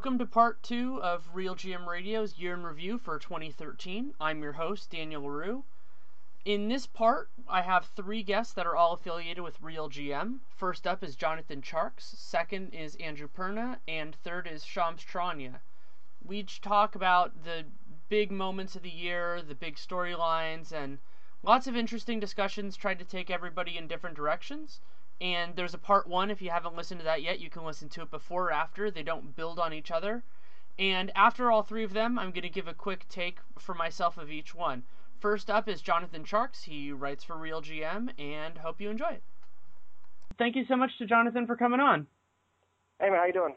Welcome to part two of Real GM Radio's year in review for 2013. I'm your host, Daniel Leroux. In this part, I have three guests that are all affiliated with Real GM. First up is Jonathan Tjarks, second is Andrew Perna, and third is Shams Charania. We talk about the big moments of the year, the big storylines, and lots of interesting discussions, tried to take everybody in different directions and there's a part one if you haven't listened to that yet you can listen to it before or after. They don't build on each other. And after all three of them i'm going to give a quick take for myself of each one. First up is jonathan tjarks he writes for real gm and hope you enjoy it. Thank you so much to jonathan for coming on. Hey man how you doing?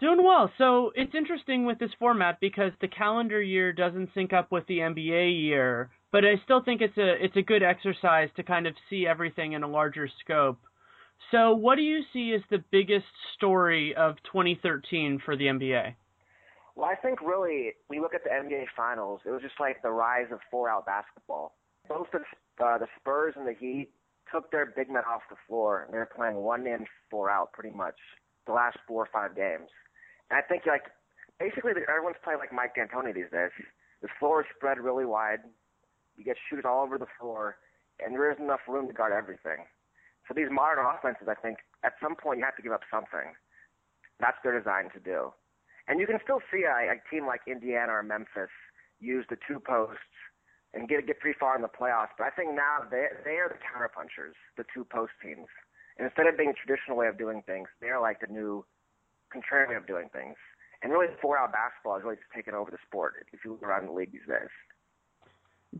Doing well. So it's interesting with this format because the calendar year doesn't sync up with the nba year but i still think it's a it's a good exercise to kind of see everything in a larger scope so, what do you see as the biggest story of 2013 for the NBA? Well, I think really we look at the NBA Finals. It was just like the rise of four-out basketball. Both the uh, the Spurs and the Heat took their big men off the floor, and they're playing one in, four out, pretty much the last four or five games. And I think like basically everyone's playing like Mike D'Antoni these days. The floor is spread really wide. You get shooters all over the floor, and there isn't enough room to guard everything. So these modern offenses, I think, at some point you have to give up something. That's their design to do. And you can still see a, a team like Indiana or Memphis use the two posts and get get pretty far in the playoffs. But I think now they they are the counterpunchers, the two post teams. And instead of being a traditional way of doing things, they're like the new contrarian way of doing things. And really, four out basketball has really taken over the sport. If you look around the league these days.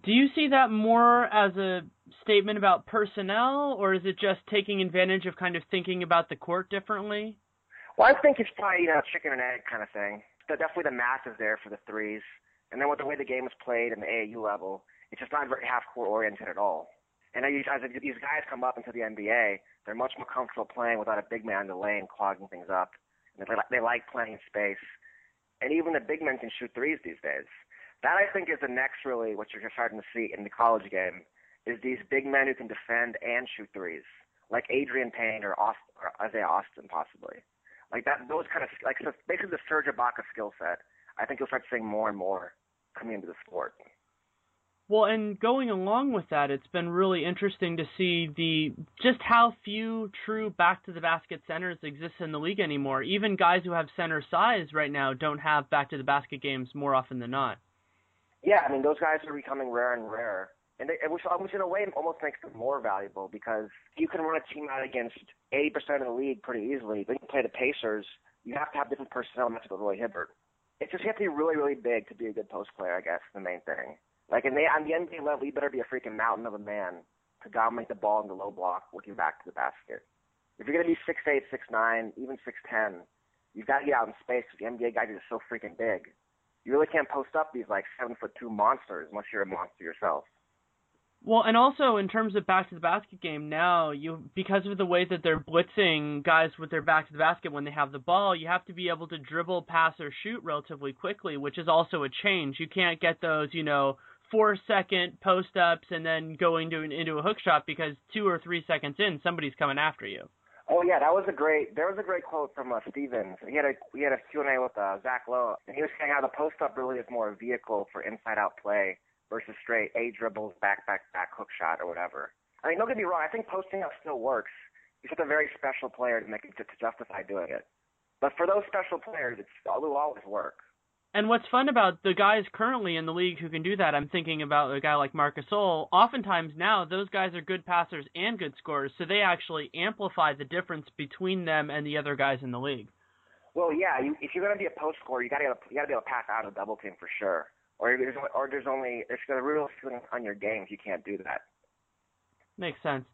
Do you see that more as a statement about personnel, or is it just taking advantage of kind of thinking about the court differently? Well, I think it's probably you know chicken and egg kind of thing. But definitely the math is there for the threes, and then with the way the game is played in the AAU level, it's just not very half court oriented at all. And as these guys come up into the NBA, they're much more comfortable playing without a big man in the lane clogging things up. And they, they like playing in space. And even the big men can shoot threes these days. That I think is the next really what you're starting to see in the college game is these big men who can defend and shoot threes, like Adreian Payne or, Austin, or Isaiah Austin possibly. Like that, those kind of like so basically the Serge Ibaka skill set. I think you'll start seeing more and more coming into the sport. Well, and going along with that, it's been really interesting to see the just how few true back to the basket centers exist in the league anymore. Even guys who have center size right now don't have back to the basket games more often than not. Yeah, I mean those guys are becoming rare and rare, and they, which, which in a way almost makes them more valuable because you can run a team out against 80% of the league pretty easily. Then you play the Pacers, you have to have different personnel matches with Roy Hibbert. It's just you have to be really, really big to be a good post player. I guess the main thing. Like in the on the NBA level, you better be a freaking mountain of a man to dominate the ball in the low block, looking back to the basket. If you're gonna be six eight, six nine, even six ten, you've got to get out in space because the NBA guys are so freaking big. You really can't post up these like seven foot two monsters unless you're a monster yourself. Well, and also in terms of back to the basket game now, you because of the way that they're blitzing guys with their back to the basket when they have the ball, you have to be able to dribble, pass, or shoot relatively quickly, which is also a change. You can't get those, you know, four second post ups and then going to an, into a hook shot because two or three seconds in, somebody's coming after you. Oh yeah, that was a great. There was a great quote from uh, Stevens. He had a he had a Q and A with uh, Zach Lowe, and he was saying how the post up really is more a vehicle for inside out play versus straight A dribbles, back, back, back, hook shot, or whatever. I mean, don't get me wrong. I think posting up still works. You have a very special player to make it to, to justify doing it. But for those special players, it's it will always work. And what's fun about the guys currently in the league who can do that, I'm thinking about a guy like Marc Gasol. Oftentimes now, those guys are good passers and good scorers, so they actually amplify the difference between them and the other guys in the league. Well, yeah, you, if you're going to be a post scorer, you got to you got to be able to pass out of double team for sure or there's or there's only there's a real ceiling on your game if you can't do that. Makes sense.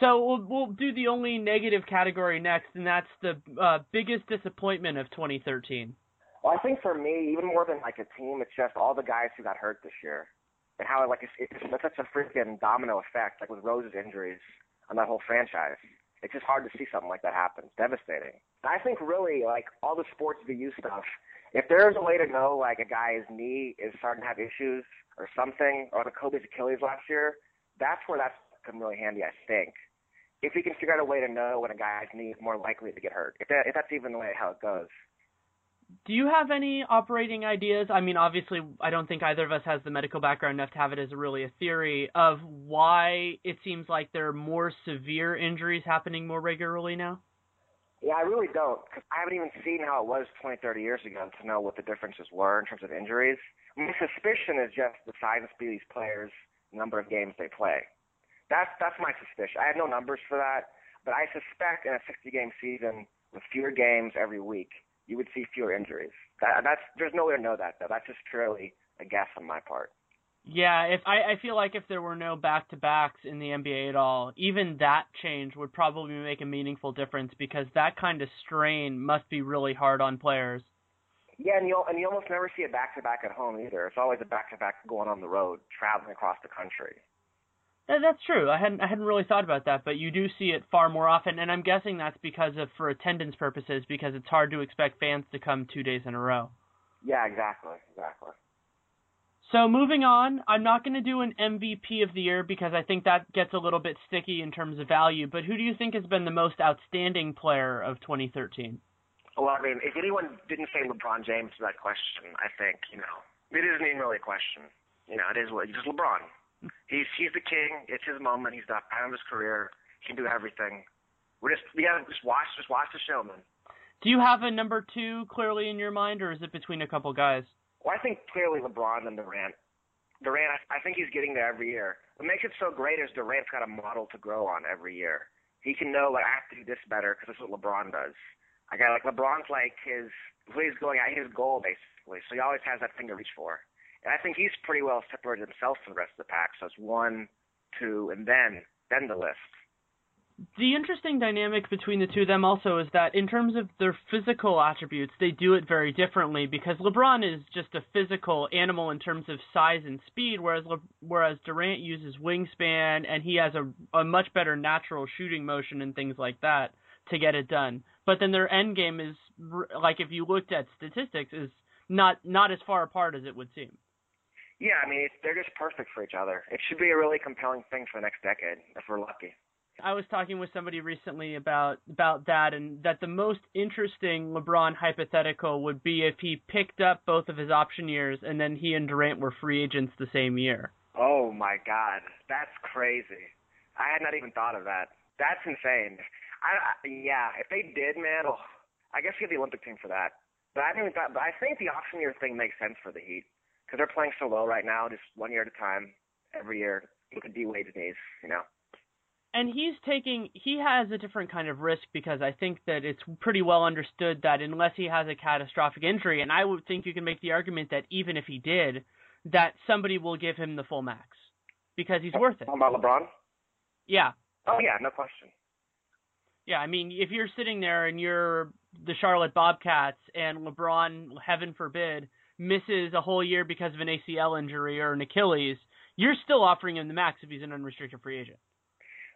So we'll we'll do the only negative category next, and that's the uh, biggest disappointment of 2013. Well, I think for me, even more than like a team, it's just all the guys who got hurt this year, and how like it's, it's such a freaking domino effect, like with Rose's injuries on that whole franchise. It's just hard to see something like that happen. It's devastating. I think really like all the sports VU stuff if there's a way to know like a guy's knee is starting to have issues or something, or the Kobe's Achilles last year, that's where that's come really handy, I think. If we can figure out a way to know when a guy's knee is more likely to get hurt, if, that, if that's even the way how it goes. Do you have any operating ideas? I mean, obviously, I don't think either of us has the medical background enough to have it as really a theory of why it seems like there are more severe injuries happening more regularly now. Yeah, I really don't, because I haven't even seen how it was 20, 30 years ago to know what the differences were in terms of injuries. My suspicion is just the size of these players, number of games they play. That's that's my suspicion. I have no numbers for that, but I suspect in a 60-game season with fewer games every week, you would see fewer injuries. That, that's there's no way to know that though. That's just purely a guess on my part. Yeah, if I, I feel like if there were no back to backs in the NBA at all, even that change would probably make a meaningful difference because that kind of strain must be really hard on players. Yeah, and you and you almost never see a back to back at home either. It's always a back to back going on the road, traveling across the country. That's true. I hadn't I hadn't really thought about that, but you do see it far more often, and I'm guessing that's because of for attendance purposes because it's hard to expect fans to come two days in a row. Yeah, exactly, exactly. So moving on, I'm not going to do an MVP of the year because I think that gets a little bit sticky in terms of value. But who do you think has been the most outstanding player of 2013? Well, I mean, if anyone didn't say LeBron James to that question, I think you know it isn't even really a question. You know, it is just LeBron. He's he's the king. It's his moment. He's the prime of his career. He can do everything. We're just we gotta just watch just watch the show, man. Do you have a number two clearly in your mind, or is it between a couple guys? Well, I think clearly LeBron and Durant. Durant, I, I think he's getting there every year. What makes it so great is Durant's got a model to grow on every year. He can know like I have to do this better because this is what LeBron does. I got like LeBron's like his he's going at his goal basically. So he always has that thing to reach for. And I think he's pretty well separated himself from the rest of the pack. So it's one, two, and then then the list the interesting dynamic between the two of them also is that in terms of their physical attributes, they do it very differently because LeBron is just a physical animal in terms of size and speed, whereas Le- whereas Durant uses wingspan and he has a, a much better natural shooting motion and things like that to get it done. But then their end game is like if you looked at statistics is not not as far apart as it would seem. Yeah, I mean it's, they're just perfect for each other. It should be a really compelling thing for the next decade if we're lucky. I was talking with somebody recently about about that, and that the most interesting LeBron hypothetical would be if he picked up both of his option years, and then he and Durant were free agents the same year. Oh my God, that's crazy! I had not even thought of that. That's insane. I, I yeah, if they did, man, oh, I guess you get the Olympic team for that. But I didn't even thought. But I think the option year thing makes sense for the Heat because they're playing so low right now, just one year at a time, every year. Look at D Wade's knees, you know. And he's taking he has a different kind of risk because I think that it's pretty well understood that unless he has a catastrophic injury, and I would think you can make the argument that even if he did, that somebody will give him the full max because he's worth it. About LeBron? Yeah. Oh yeah, no question. Yeah, I mean, if you're sitting there and you're the Charlotte Bobcats and LeBron, heaven forbid, misses a whole year because of an ACL injury or an Achilles, you're still offering him the max if he's an unrestricted free agent.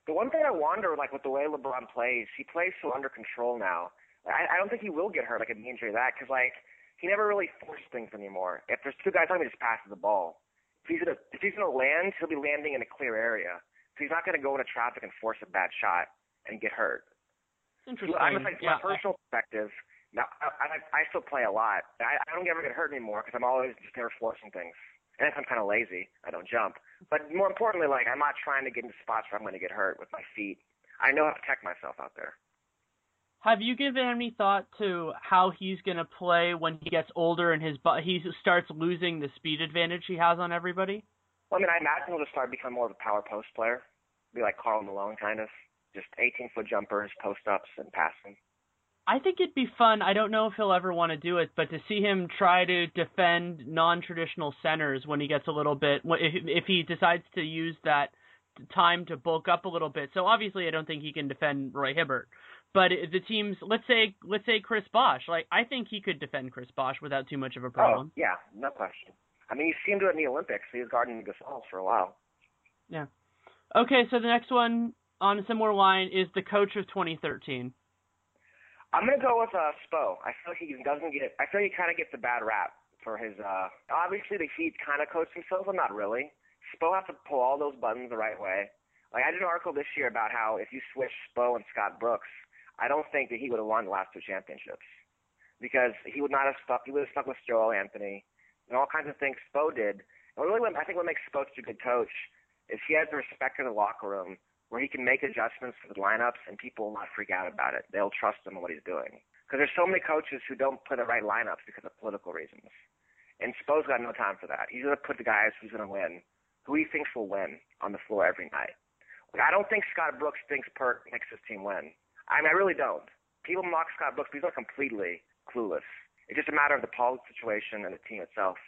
The one thing I wonder, like with the way LeBron plays, he plays so under control now. I, I don't think he will get hurt like a knee injury that because like he never really forces things anymore. If there's two guys, I'm just passes the ball. If he's gonna if he's gonna land, he'll be landing in a clear area. So he's not gonna go into traffic and force a bad shot and get hurt. Interesting. I'm like yeah. my personal perspective. Now I, I I still play a lot. I, I don't ever get hurt anymore because I'm always just never forcing things. And if I'm kind of lazy, I don't jump. But more importantly, like I'm not trying to get into spots where I'm going to get hurt with my feet. I know how to protect myself out there. Have you given any thought to how he's going to play when he gets older and his bu- he starts losing the speed advantage he has on everybody? Well, I mean, I imagine he'll just start becoming more of a power post player, be like Karl Malone kind of, just 18 foot jumpers, post ups, and passing. I think it'd be fun. I don't know if he'll ever want to do it, but to see him try to defend non-traditional centers when he gets a little bit, if, if he decides to use that time to bulk up a little bit. So obviously, I don't think he can defend Roy Hibbert, but the teams, let's say, let's say Chris Bosh, like I think he could defend Chris Bosh without too much of a problem. Oh, yeah, no question. I mean, you see him do it in the Olympics. He was guarding Gasol for a while. Yeah. Okay, so the next one on a similar line is the coach of 2013. I'm gonna go with uh, Spo. I feel like he doesn't get. I feel he kind of gets a bad rap for his. uh Obviously, the Heat kind of coach themselves, but not really. Spo has to pull all those buttons the right way. Like I did an article this year about how if you switch Spo and Scott Brooks, I don't think that he would have won the last two championships because he would not have stuck. He would have stuck with Joel Anthony and all kinds of things Spo did. And really, what, I think what makes Spo such a good coach is he has the respect in the locker room where he can make adjustments to the lineups and people will not freak out about it. They'll trust him in what he's doing. Because there's so many coaches who don't put the right lineups because of political reasons. And Spo's got no time for that. He's going to put the guys who's going to win, who he thinks will win, on the floor every night. Like, I don't think Scott Brooks thinks Perk makes his team win. I mean, I really don't. People mock Scott Brooks, but he's not completely clueless. It's just a matter of the politics situation and the team itself.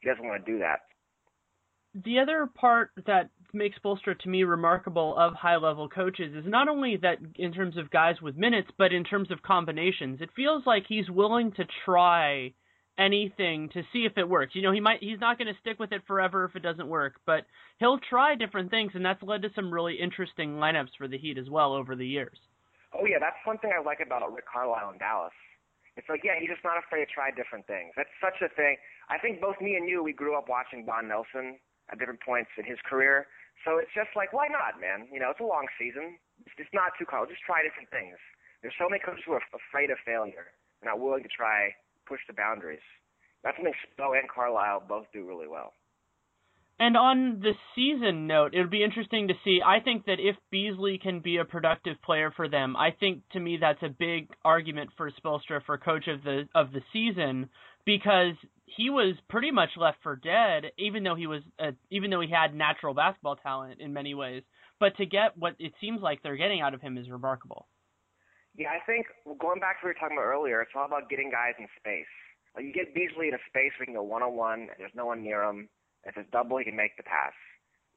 He doesn't want to do that. The other part that makes Spoelstra to me remarkable of high level coaches is not only that in terms of guys with minutes, but in terms of combinations. It feels like he's willing to try anything to see if it works. You know, he might he's not going to stick with it forever if it doesn't work, but he'll try different things and that's led to some really interesting lineups for the Heat as well over the years. Oh yeah, that's one thing I like about Rick Carlisle in Dallas. It's like, yeah, he's just not afraid to try different things. That's such a thing. I think both me and you, we grew up watching Don Nelson at different points in his career. So it's just like, why not, man? You know, it's a long season. It's just not too cold. Just try different things. There's so many coaches who are afraid of failure. They're not willing to try, push the boundaries. That's something Spo and Carlisle both do really well. And on the season note, it would be interesting to see. I think that if Beasley can be a productive player for them, I think to me that's a big argument for Spoelstra for coach of the of the season because he was pretty much left for dead, even though he was uh, even though he had natural basketball talent in many ways. But to get what it seems like they're getting out of him is remarkable. Yeah, I think going back to what we were talking about earlier, it's all about getting guys in space. Like you get Beasley in a space where he can go one on one, and there's no one near him. If it's double, he can make the pass.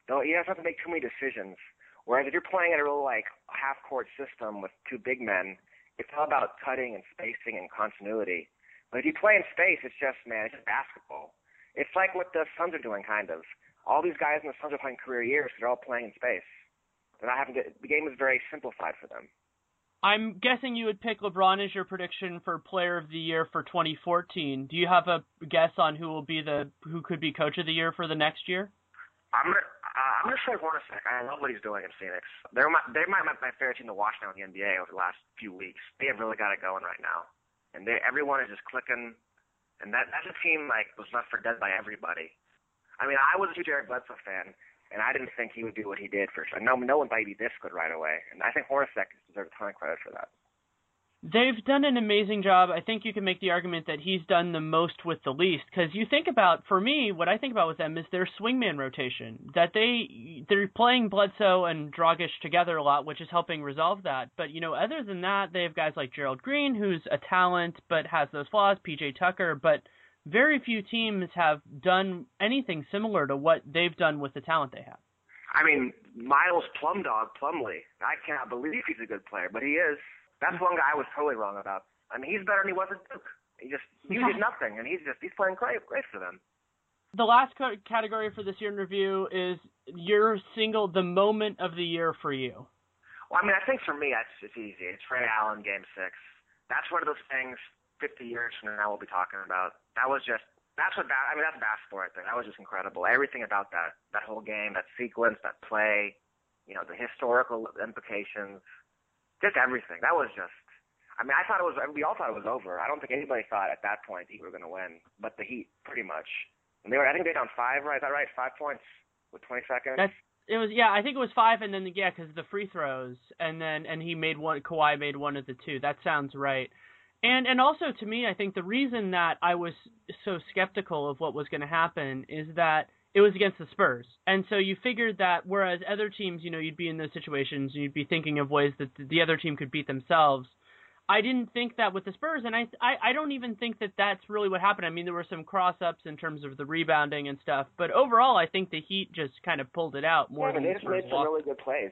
Though he doesn't have to make too many decisions. Whereas if you're playing in a real like half court system with two big men, it's all about cutting and spacing and continuity. But if you play in space, it's just man, it's just basketball. It's like what the Suns are doing, kind of. All these guys in the Suns are playing career years. They're all playing in space. They're not having to. The game is very simplified for them. I'm guessing you would pick LeBron as your prediction for Player of the Year for 2014. Do you have a guess on who will be the who could be Coach of the Year for the next year? I'm gonna uh, I'm gonna say Hornacek. I love what he's doing in Phoenix. They're my they're my, my favorite team to watch now in the NBA over the last few weeks. They have really got it going right now, and they everyone is just clicking. And that that's a team like was left for dead by everybody. I mean, I was a huge Eric Bledsoe fan, and I didn't think he would do what he did for sure. No, no one thought he'd be this good right away, and I think Hornacek deserves a ton of credit for that. They've done an amazing job. I think you can make the argument that he's done the most with the least because you think about for me what I think about with them is their swingman rotation that they they're playing Bledsoe and Dragic together a lot which is helping resolve that. But you know other than that they have guys like Gerald Green who's a talent but has those flaws, PJ Tucker, but very few teams have done anything similar to what they've done with the talent they have. I mean, Miles Plumdog Plumlee. I cannot believe he's a good player, but he is. That's one guy I was totally wrong about. I mean, he's better than he was at Duke. He just he did nothing, and he's just he's playing great, great for them. The last category for this year in review is your single, the moment of the year for you. Well, I mean, I think for me, it's it's easy. It's Ray Allen, Game Six. That's one of those things. Fifty years from now, we'll be talking about. That was just that's what I mean. That's basketball right there. That was just incredible. Everything about that that whole game, that sequence, that play, you know, the historical implications just everything. That was just. I mean, I thought it was. We all thought it was over. I don't think anybody thought at that point that Heat were going to win, but the Heat pretty much. And they were. I think they down five, right? Is that right? Five points with 20 seconds. That's, it was. Yeah, I think it was five, and then yeah, because the free throws, and then and he made one. Kawhi made one of the two. That sounds right. And and also to me, I think the reason that I was so skeptical of what was going to happen is that it was against the Spurs. And so you figured that whereas other teams, you know, you'd be in those situations and you'd be thinking of ways that the other team could beat themselves. I didn't think that with the Spurs, and I, I I don't even think that that's really what happened. I mean, there were some cross ups in terms of the rebounding and stuff, but overall, I think the Heat just kind of pulled it out more yeah, than they just made some really good plays,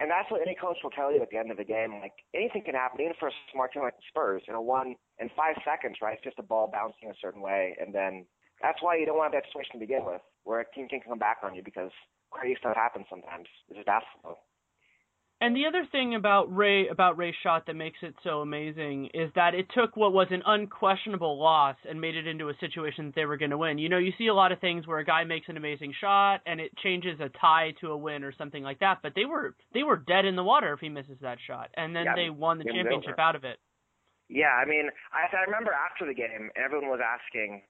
and that's what any coach will tell you at the end of the game. Like anything can happen, even for a smart team like the Spurs. You know, one in five seconds, right? It's just a ball bouncing a certain way, and then that's why you don't want that situation to begin with, where a team can come back on you because crazy stuff happens sometimes. This is basketball. And the other thing about Ray about Ray's shot that makes it so amazing is that it took what was an unquestionable loss and made it into a situation that they were going to win. You know, you see a lot of things where a guy makes an amazing shot and it changes a tie to a win or something like that, but they were they were dead in the water if he misses that shot, and then Yeah, they won the championship over. out of it. Yeah, I mean, I, I remember after the game, everyone was asking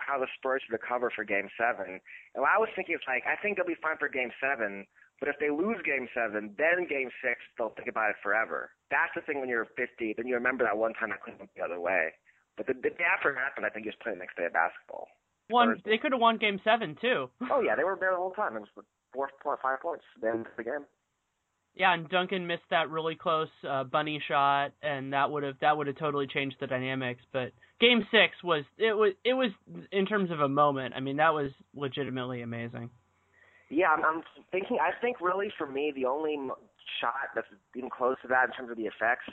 how the Spurs recover for Game Seven, and what I was thinking it's like, I think they'll be fine for Game Seven, but if they lose Game Seven, then Game Six, they'll think about it forever. That's the thing when you're 50, then you remember that one time I couldn't went the other way. But the, the day after it happened, I think you just played the next day of basketball. One, they could have won Game Seven too. Oh yeah, they were there the whole time. It was four point five points. Then the game. Yeah, and Duncan missed that really close uh, bunny shot, and that would have that would have totally changed the dynamics. But Game Six was it was it was in terms of a moment. I mean, that was legitimately amazing. Yeah, I'm, I'm thinking. I think really for me, the only shot that's even close to that in terms of the effects,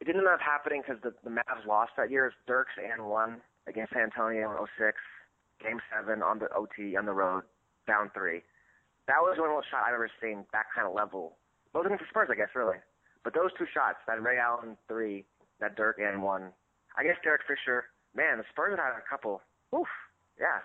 it didn't end up happening because the, the Mavs lost that year. Dirks and one against San Antonio in 06, Game Seven on the OT on the road, down three. That was the only shot I've ever seen that kind of level. Against the Spurs, I guess, really. But those two shots, that Ray Allen three, that Dirk and one. I guess Derek Fisher. Man, the Spurs had a couple. Oof. Yeah.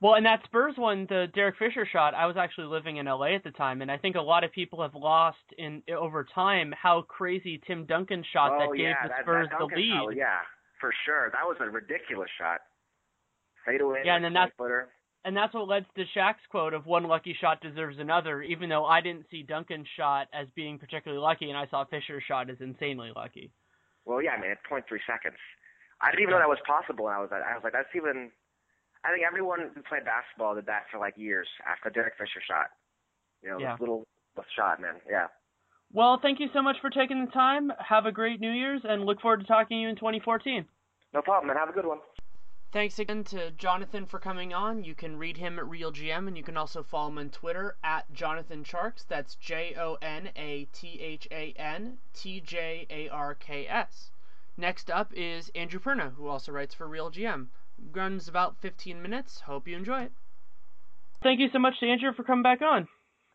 Well, and that Spurs one, the Derek Fisher shot, I was actually living in LA at the time, and I think a lot of people have lost in over time how crazy Tim Duncan shot oh that gave yeah, the Spurs that the lead. yeah, for sure. That was a ridiculous shot. Fade away. Yeah, and then that's- footer. And that's what led to Shaq's quote of one lucky shot deserves another, even though I didn't see Duncan's shot as being particularly lucky, and I saw Fisher's shot as insanely lucky. Well, yeah, I mean, it's 0.3 seconds. I didn't even know that was possible. And I was, I was like, that's even. I think everyone who played basketball did that for like years after Derek Fisher shot. You know, Yeah. this little shot, man. Yeah. Well, thank you so much for taking the time. Have a great New Year's, and look forward to talking to you in 2014. No problem, man. Have a good one. Thanks again to Jonathan for coming on. You can read him at RealGM, and you can also follow him on Twitter at Jonathan Tjarks. That's J O N A T H A N T J A R K S. Next up is Andrew Perna, who also writes for RealGM. Runs about 15 minutes. Hope you enjoy it. Thank you so much to Andrew for coming back on.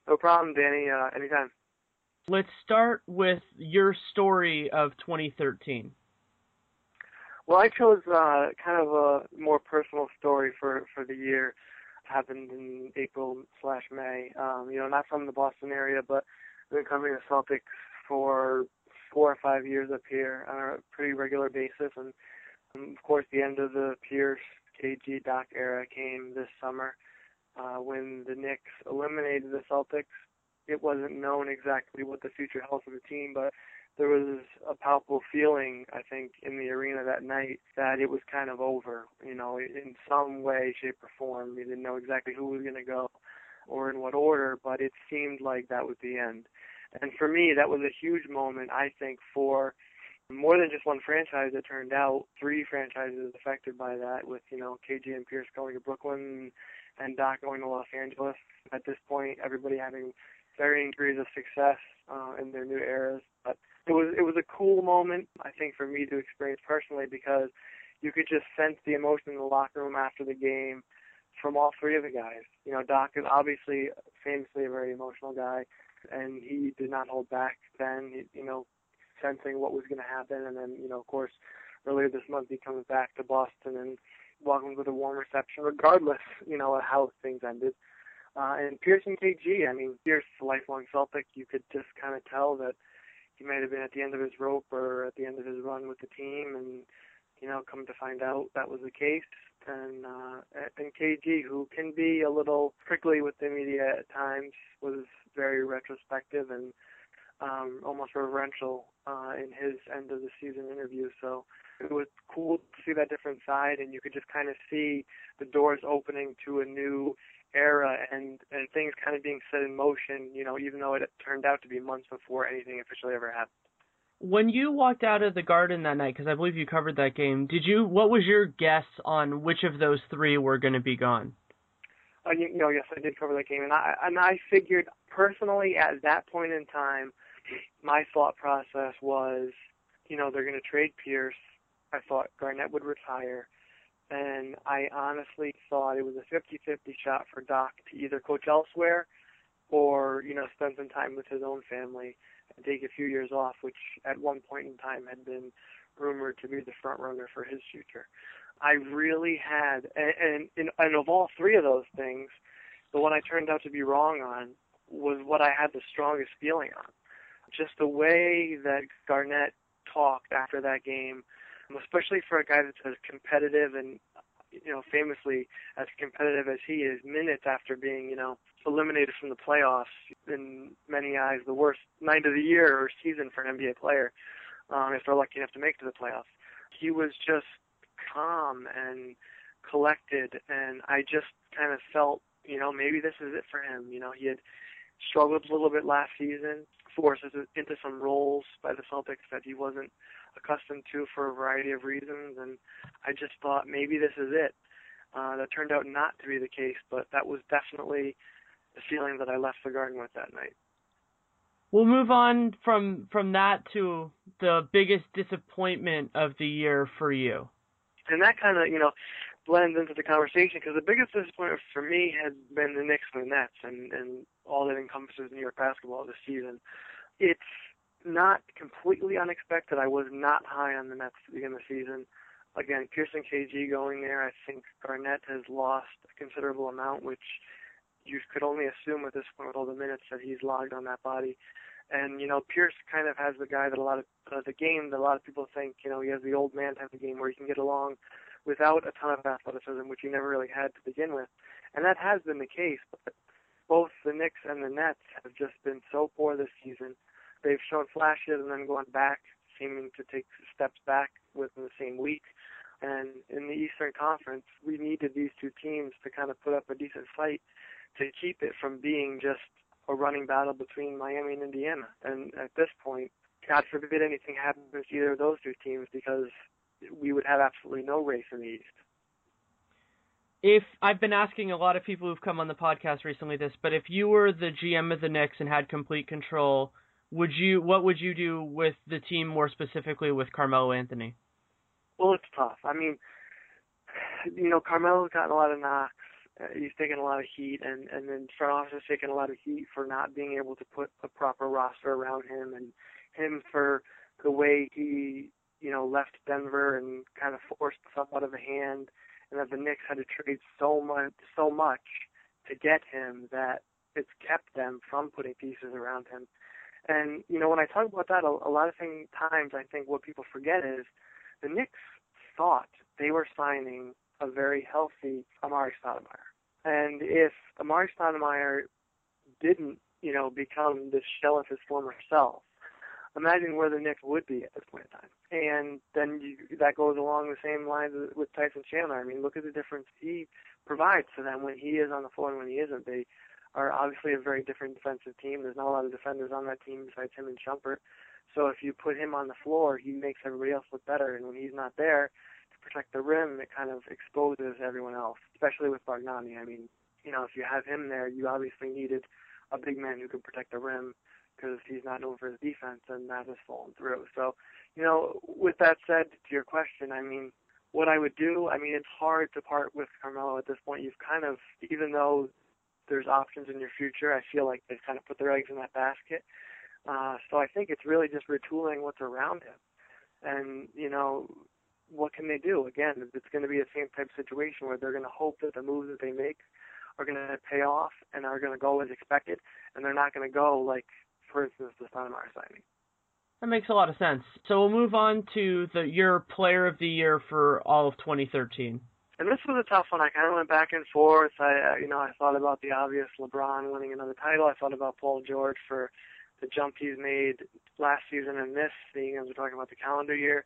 No problem, Danny. Uh, anytime. Let's start with your story of 2013. Well, I chose uh, kind of a more personal story for for the year. Happened in April slash May. Um, you know, not from the Boston area, but I've been covering the Celtics for four or five years up here on a pretty regular basis, and um, of course, the end of the Pierce KG Doc era came this summer uh, when the Knicks eliminated the Celtics. It wasn't known exactly what the future held for the team, but there was a palpable feeling, I think, in the arena that night that it was kind of over. You know, in some way, shape, or form. We didn't know exactly who was going to go or in what order, but it seemed like that was the end. And for me, that was a huge moment, I think, for more than just one franchise. It turned out three franchises affected by that, with you know KG and Pierce going to Brooklyn and Doc going to Los Angeles. At this point, everybody having varying degrees of success uh, in their new eras. But it was it was a cool moment, I think, for me to experience personally because you could just sense the emotion in the locker room after the game from all three of the guys. You know, Doc is obviously famously a very emotional guy, and he did not hold back then. You know, sensing what was going to happen, and then you know, of course, earlier this month he comes back to Boston and welcomed with a warm reception, regardless, you know, of how things ended. Uh, and and KG, I mean, Pierce, lifelong Celtic, you could just kind of tell that he might have been at the end of his rope or at the end of his run with the team, and you know, come to find out that was the case. And uh, and KG, who can be a little prickly with the media at times, was very retrospective and um, almost reverential uh, in his end of the season interview. So it was cool to see that different side, and you could just kind of see the doors opening to a new era and and things kind of being set in motion. You know, even though it turned out to be months before anything officially ever happened. When you walked out of the Garden that night, because I believe you covered that game, did you? What was your guess on which of those three were going to be gone? Uh, you, you know, yes, I did cover that game, and I and I figured personally at that point in time, my thought process was, you know, they're going to trade Pierce. I thought Garnett would retire, and I honestly thought it was a 50-50 shot for Doc to either coach elsewhere, or you know, spend some time with his own family and take a few years off, which at one point in time had been rumored to be the front runner for his future. I really had, and, and, and of all three of those things, the one I turned out to be wrong on was what I had the strongest feeling on. Just the way that Garnett talked after that game, especially for a guy that's as competitive and you know, famously as competitive as he is, minutes after being, you know, eliminated from the playoffs, in many eyes, the worst night of the year or season for an NBA player, um, if they're lucky enough to make it to the playoffs. He was just calm and collected, and I just kind of felt, you know, maybe this is it for him. You know, he had struggled a little bit last season, forced into some roles by the Celtics that he wasn't accustomed to for a variety of reasons, and I just thought maybe this is it. Uh, that turned out not to be the case, but that was definitely the feeling that I left the garden with that night. We'll move on from from that to the biggest disappointment of the year for you. And that kind of, you know, blends into the conversation because the biggest disappointment for me has been the Knicks and the Nets and and all that encompasses New York basketball this season. It's not completely unexpected. I was not high on the Nets to begin the season. Again, Pierce and KG going there, I think Garnett has lost a considerable amount, which you could only assume at this point with all the minutes that he's logged on that body. And you know, Pierce kind of has the guy that a lot of uh, the game that a lot of people think you know he has the old man type of game where he can get along without a ton of athleticism, which he never really had to begin with, and that has been the case. But both the Knicks and the Nets have just been so poor this season they've shown flashes and then gone back, seeming to take steps back within the same week. And in the Eastern Conference, we needed these two teams to kind of put up a decent fight to keep it from being just a running battle between Miami and Indiana. And at this point, God forbid anything happens to either of those two teams because we would have absolutely no race in the East. If I've been asking a lot of people who've come on the podcast recently this, but if you were the GM of the Knicks and had complete control, would you what would you do with the team more specifically with Carmelo Anthony? Well, it's tough. I mean, you know, Carmelo's gotten a lot of knocks. Uh, he's taken a lot of heat, and and then front office has taken a lot of heat for not being able to put a proper roster around him, and him for the way he you know left Denver and kind of forced stuff out of the hand, and that the Knicks had to trade so much so much to get him that it's kept them from putting pieces around him. And you know, when I talk about that, a, a lot of thing, times I think what people forget is the Knicks thought they were signing a very healthy Amar'e Stoudemire, and if Amar'e Stoudemire didn't, you know, become the shell of his former self, imagine where the Knicks would be at this point in time. And then you, that goes along the same lines with Tyson Chandler. I mean, look at the difference he provides to them when he is on the floor and when he isn't. They are obviously a very different defensive team. There's not a lot of defenders on that team besides him and Shumpert. So if you put him on the floor, he makes everybody else look better. And when he's not there to protect the rim, it kind of exposes everyone else, especially with Bargnani. I mean, you know, if you have him there, you obviously needed a big man who can protect the rim because he's not known for his defense, and that has fallen through. So, you know, with that said, to your question, I mean, what I would do, I mean, it's hard to part with Carmelo at this point. You've kind of, even though there's options in your future, I feel like they've kind of put their eggs in that basket. Uh, so I think it's really just retooling what's around him. And, you know, what can they do? Again, it's going to be the same type of situation where they're going to hope that the moves that they make are going to pay off and are going to go as expected, and they're not going to go like, for instance, the Stoudemire signing. That makes a lot of sense. So we'll move on to the your player of the year for all of 2013. And this was a tough one. I kind of went back and forth. I, you know, I thought about the obvious LeBron winning another title. I thought about Paul George for the jump he's made last season and this, seeing as we're talking about the calendar year.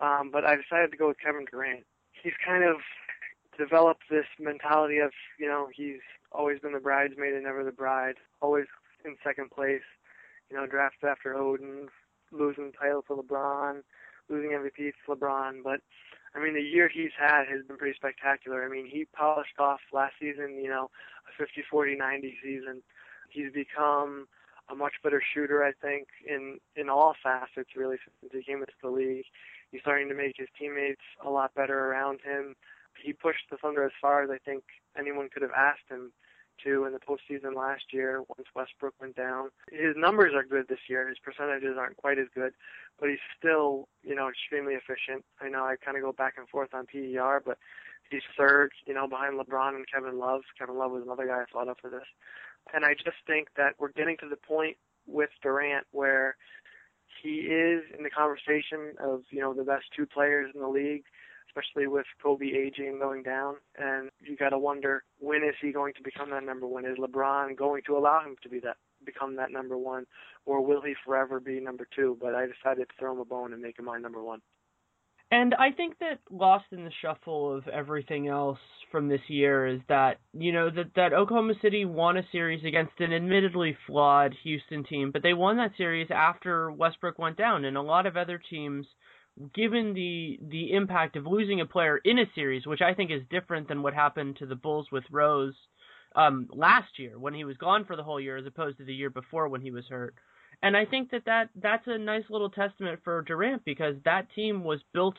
Um, but I decided to go with Kevin Durant. He's kind of developed this mentality of, you know, he's always been the bridesmaid and never the bride, always in second place, you know, drafted after Oden, losing title to LeBron, losing MVP to LeBron. But, I mean, the year he's had has been pretty spectacular. I mean, he polished off last season, you know, a 50 40 90 season. He's become a much better shooter, I think, in in all facets really since he came into the league. He's starting to make his teammates a lot better around him. He pushed the Thunder as far as I think anyone could have asked him to in the postseason last year once Westbrook went down. His numbers are good this year. His percentages aren't quite as good, but he's still, you know, extremely efficient. I know I kind of go back and forth on PER, but he's third, you know, behind LeBron and Kevin Love. Kevin Love was another guy I thought of for this. And I just think that we're getting to the point with Durant where he is in the conversation of, you know, the best two players in the league, especially with Kobe aging going down. And you got to wonder when is he going to become that number one? Is LeBron going to allow him to be that become that number one, or will he forever be number two? But I decided to throw him a bone and make him my number one. And I think that lost in the shuffle of everything else from this year is that you know that that Oklahoma City won a series against an admittedly flawed Houston team, but they won that series after Westbrook went down, and a lot of other teams, given the the impact of losing a player in a series, which I think is different than what happened to the Bulls with Rose um, last year when he was gone for the whole year, as opposed to the year before when he was hurt. And I think that, that that's a nice little testament for Durant because that team was built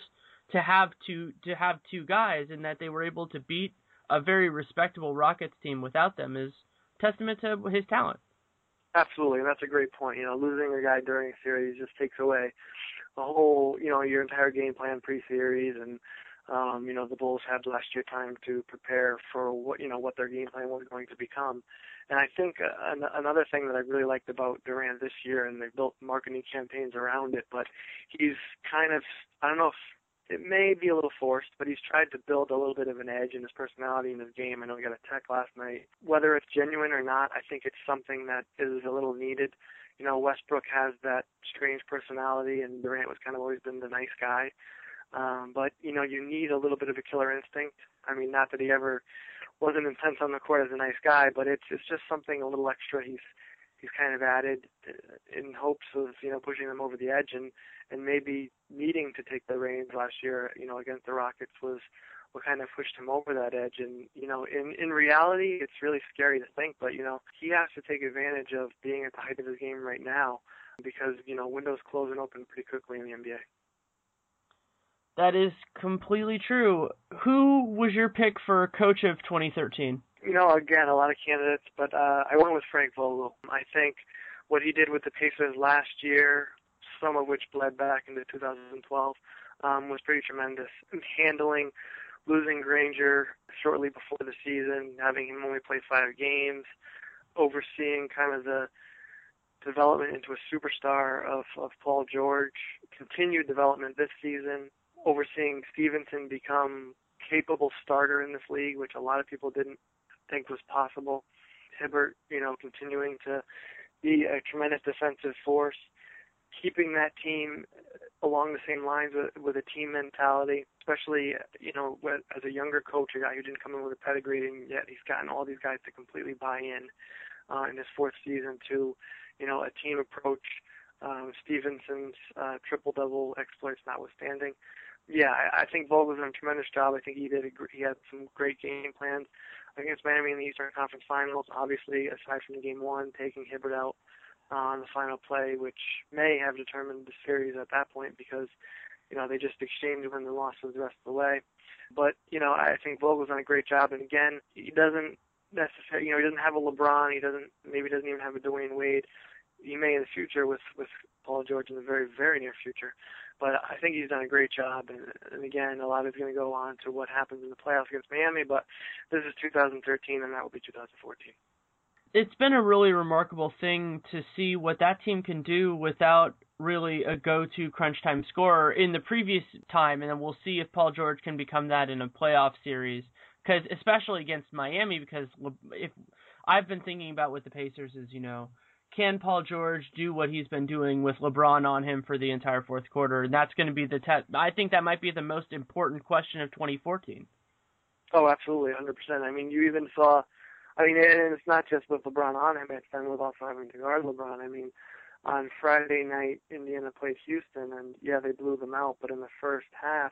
to have two to have two guys and that they were able to beat a very respectable Rockets team without them is testament to his talent. Absolutely, and that's a great point. You know, losing a guy during a series just takes away the whole, you know, your entire game plan pre-series, and um, you know, the Bulls had last year time to prepare for what you know what their game plan was going to become. And I think uh, an- another thing that I really liked about Durant this year, and they built marketing campaigns around it, but he's kind of, I don't know if it may be a little forced, but he's tried to build a little bit of an edge in his personality in his game. I know he got a tech last night. Whether it's genuine or not, I think it's something that is a little needed. You know, Westbrook has that strange personality, and Durant was kind of always been the nice guy. Um, but you know, you need a little bit of a killer instinct. I mean, not that he ever wasn't intense on the court as a nice guy, but it's it's just something a little extra he's he's kind of added in hopes of you know pushing them over the edge and and maybe needing to take the reins last year you know against the Rockets was what kind of pushed him over that edge and you know in in reality it's really scary to think but you know he has to take advantage of being at the height of his game right now because you know windows close and open pretty quickly in the NBA. That is completely true. Who was your pick for coach of 2013? You know, again, a lot of candidates, but uh, I went with Frank Vogel. I think what he did with the Pacers last year, some of which bled back into 2012, um, was pretty tremendous. And handling losing Granger shortly before the season, having him only play five games, overseeing kind of the development into a superstar of, of Paul George, continued development this season, overseeing Stephenson become capable starter in this league, which a lot of people didn't think was possible. Hibbert, you know, continuing to be a tremendous defensive force. keeping that team along the same lines with, with a team mentality, especially you know as a younger coach, a guy who didn't come in with a pedigree, and yet he's gotten all these guys to completely buy in uh, in his fourth season to you know a team approach. Um, Stephenson's uh, triple double exploits notwithstanding, yeah, I, think Vogel's done a tremendous job. I think he did. A, he had some great game plans against Miami in the Eastern Conference Finals. Obviously, aside from game one, taking Hibbert out uh, on the final play, which may have determined the series at that point because you know they just exchanged when the loss was the rest of the way. But you know, I think Vogel's done a great job. And again, he doesn't necessarily, you know, he doesn't have a LeBron. He doesn't maybe doesn't even have a Dwyane Wade. He may in the future with with Paul George in the very very near future. But I think he's done a great job. And, and again, a lot is going to go on to what happens in the playoffs against Miami. But this is 2013, and that will be 2014 it's been a really remarkable thing to see what that team can do without really a go-to crunch time scorer in the previous time, and then we'll see if Paul George can become that in a playoff series. Because especially against Miami, because if I've been thinking about with the Pacers is you know can Paul George do what he's been doing with LeBron on him for the entire fourth quarter? And that's going to be the test. I think that might be the most important question of 2014. Oh, absolutely, 100%. I mean, you even saw, I mean, and it's not just with LeBron on him, it's then with also having to guard LeBron. I mean, on Friday night, Indiana played Houston, and yeah, they blew them out, but in the first half,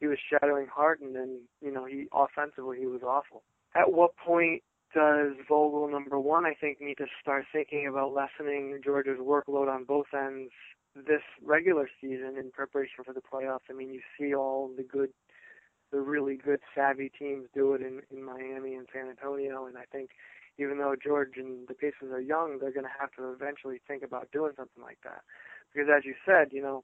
he was shadowing Harden, and, you know, he offensively, he was awful. At what point does Vogel, number one, I think, need to start thinking about lessening George's workload on both ends this regular season in preparation for the playoffs. I mean, you see all the good, the really good, savvy teams do it in, in Miami and San Antonio, and I think even though George and the Pacers are young, they're going to have to eventually think about doing something like that. Because as you said, you know,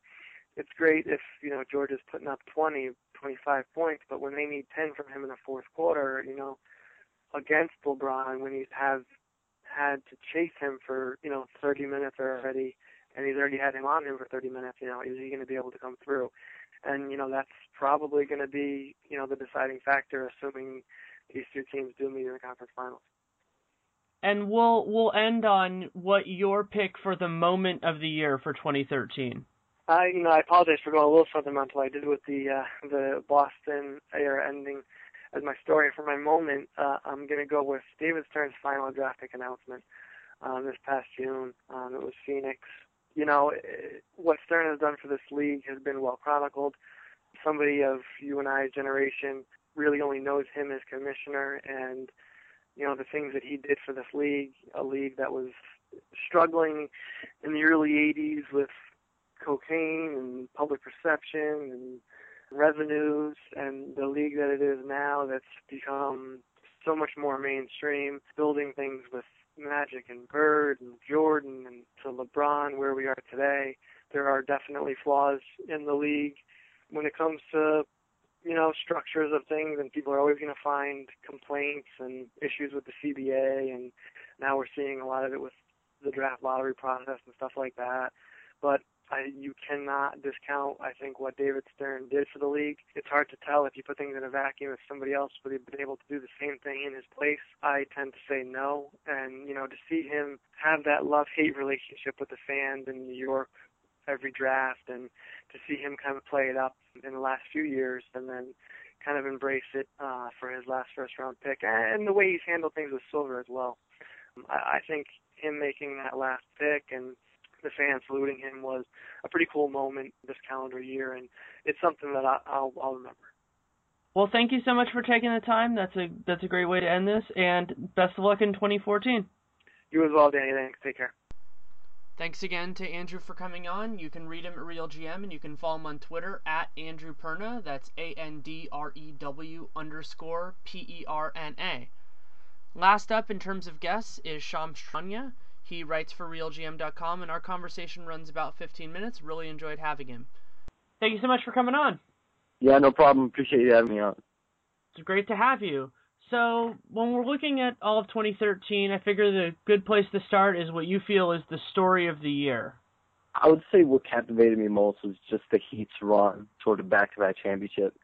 it's great if, you know, George is putting up 20, 25 points, but when they need 10 from him in the fourth quarter, you know, against LeBron when he's have had to chase him for you know 30 minutes already, and he's already had him on him for 30 minutes. You know, is he going to be able to come through? And you know that's probably going to be you know the deciding factor, assuming these two teams do meet in the conference finals. And we'll we'll end on what your pick for the moment of the year for 2013. I you know I apologize for going a little further mental. I did with the uh, the Boston era ending as my story for my moment, uh, I'm going to go with David Stern's final draft pick announcement um, this past June. Um, it was Phoenix. You know, it, what Stern has done for this league has been well chronicled. Somebody of you and I's generation really only knows him as commissioner and, you know, the things that he did for this league, a league that was struggling in the early 80s with cocaine and public perception and revenues and the league that it is now that's become so much more mainstream, building things with Magic and Bird and Jordan and to LeBron where we are today. There are definitely flaws in the league when it comes to you know structures of things and people are always going to find complaints and issues with the CBA and now we're seeing a lot of it with the draft lottery process and stuff like that. But I, you cannot discount, I think, what David Stern did for the league. It's hard to tell if you put things in a vacuum if somebody else would have been able to do the same thing in his place. I tend to say no. And, you know, to see him have that love-hate relationship with the fans in New York every draft and to see him kind of play it up in the last few years and then kind of embrace it uh, for his last first-round pick and the way he's handled things with Silver as well. I, I think him making that last pick and the fans saluting him was a pretty cool moment this calendar year, and it's something that I, I'll, I'll remember. Well, thank you so much for taking the time. That's a that's a great way to end this, and best of luck in 2014. You as well, Danny. Thanks. Take care. Thanks again to Andrew for coming on. You can read him at RealGM, and you can follow him on Twitter at Andrew Perna. That's A N D R E W underscore P E R N A. Last up in terms of guests is Shams Charania. He writes for RealGM.com, and our conversation runs about 15 minutes. Really enjoyed having him. Thank you so much for coming on. Yeah, no problem. Appreciate you having me on. It's great to have you. So, when we're looking at all of 2013, I figure the good place to start is what you feel is the story of the year. I would say what captivated me most was just the Heat's run toward a back-to-back championship.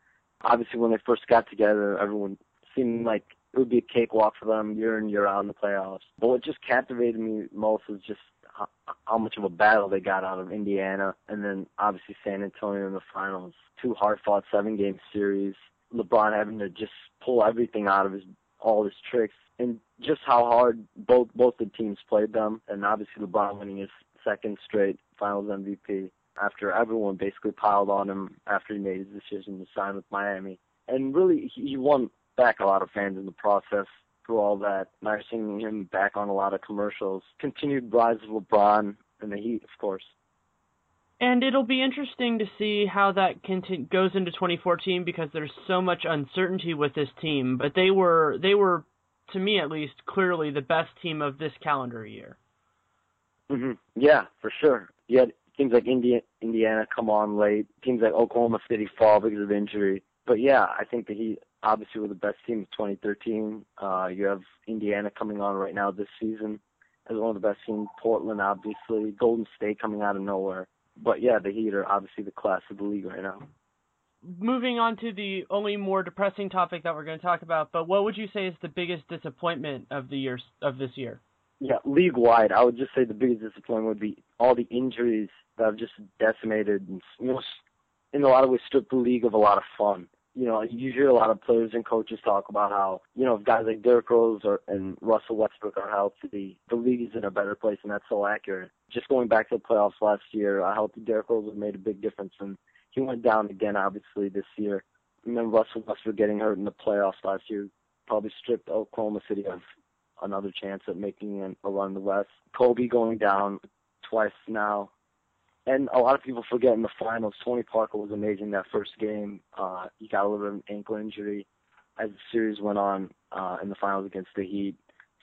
Obviously, when they first got together, everyone seemed like it would be a cakewalk for them year in year out in the playoffs. But what just captivated me most was just how, how much of a battle they got out of Indiana, and then obviously San Antonio in the finals. Two hard-fought seven-game series. LeBron having to just pull everything out of his all his tricks, and just how hard both both the teams played them, and obviously LeBron winning his second straight Finals MVP after everyone basically piled on him after he made his decision to sign with Miami. And really, he won back a lot of fans in the process through all that. Now you're seeing him back on a lot of commercials. Continued rise of LeBron and the Heat, of course. And it'll be interesting to see how that conti- goes into 2014 because there's so much uncertainty with this team. But they were they were, to me at least, clearly the best team of this calendar year. hmm Yeah, for sure. You had teams like Indiana, Indiana come on late. Teams like Oklahoma City fall because of injury. But yeah, I think that he obviously were the best team of 2013. Uh, you have Indiana coming on right now this season as one of the best teams. Portland, obviously. Golden State coming out of nowhere. But yeah, the Heat are obviously the class of the league right now. Moving on to the only more depressing topic that we're going to talk about, but what would you say is the biggest disappointment of the year of this year? Yeah, league wide, I would just say the biggest disappointment would be all the injuries that have just decimated and you know, in a lot of ways stripped the league of a lot of fun. You know, you hear a lot of players and coaches talk about how you know if guys like Derrick Rose or and Russell Westbrook are healthy, the league is in a better place, and that's so accurate. Just going back to the playoffs last year, a healthy Derrick Rose have made a big difference, and he went down again obviously this year. And then Russell Westbrook getting hurt in the playoffs last year probably stripped Oklahoma City of another chance at making a run in the West. Kobe going down twice now. And a lot of people forget in the finals, Tony Parker was amazing that first game. Uh, he got a little bit of an ankle injury as the series went on uh, in the finals against the Heat.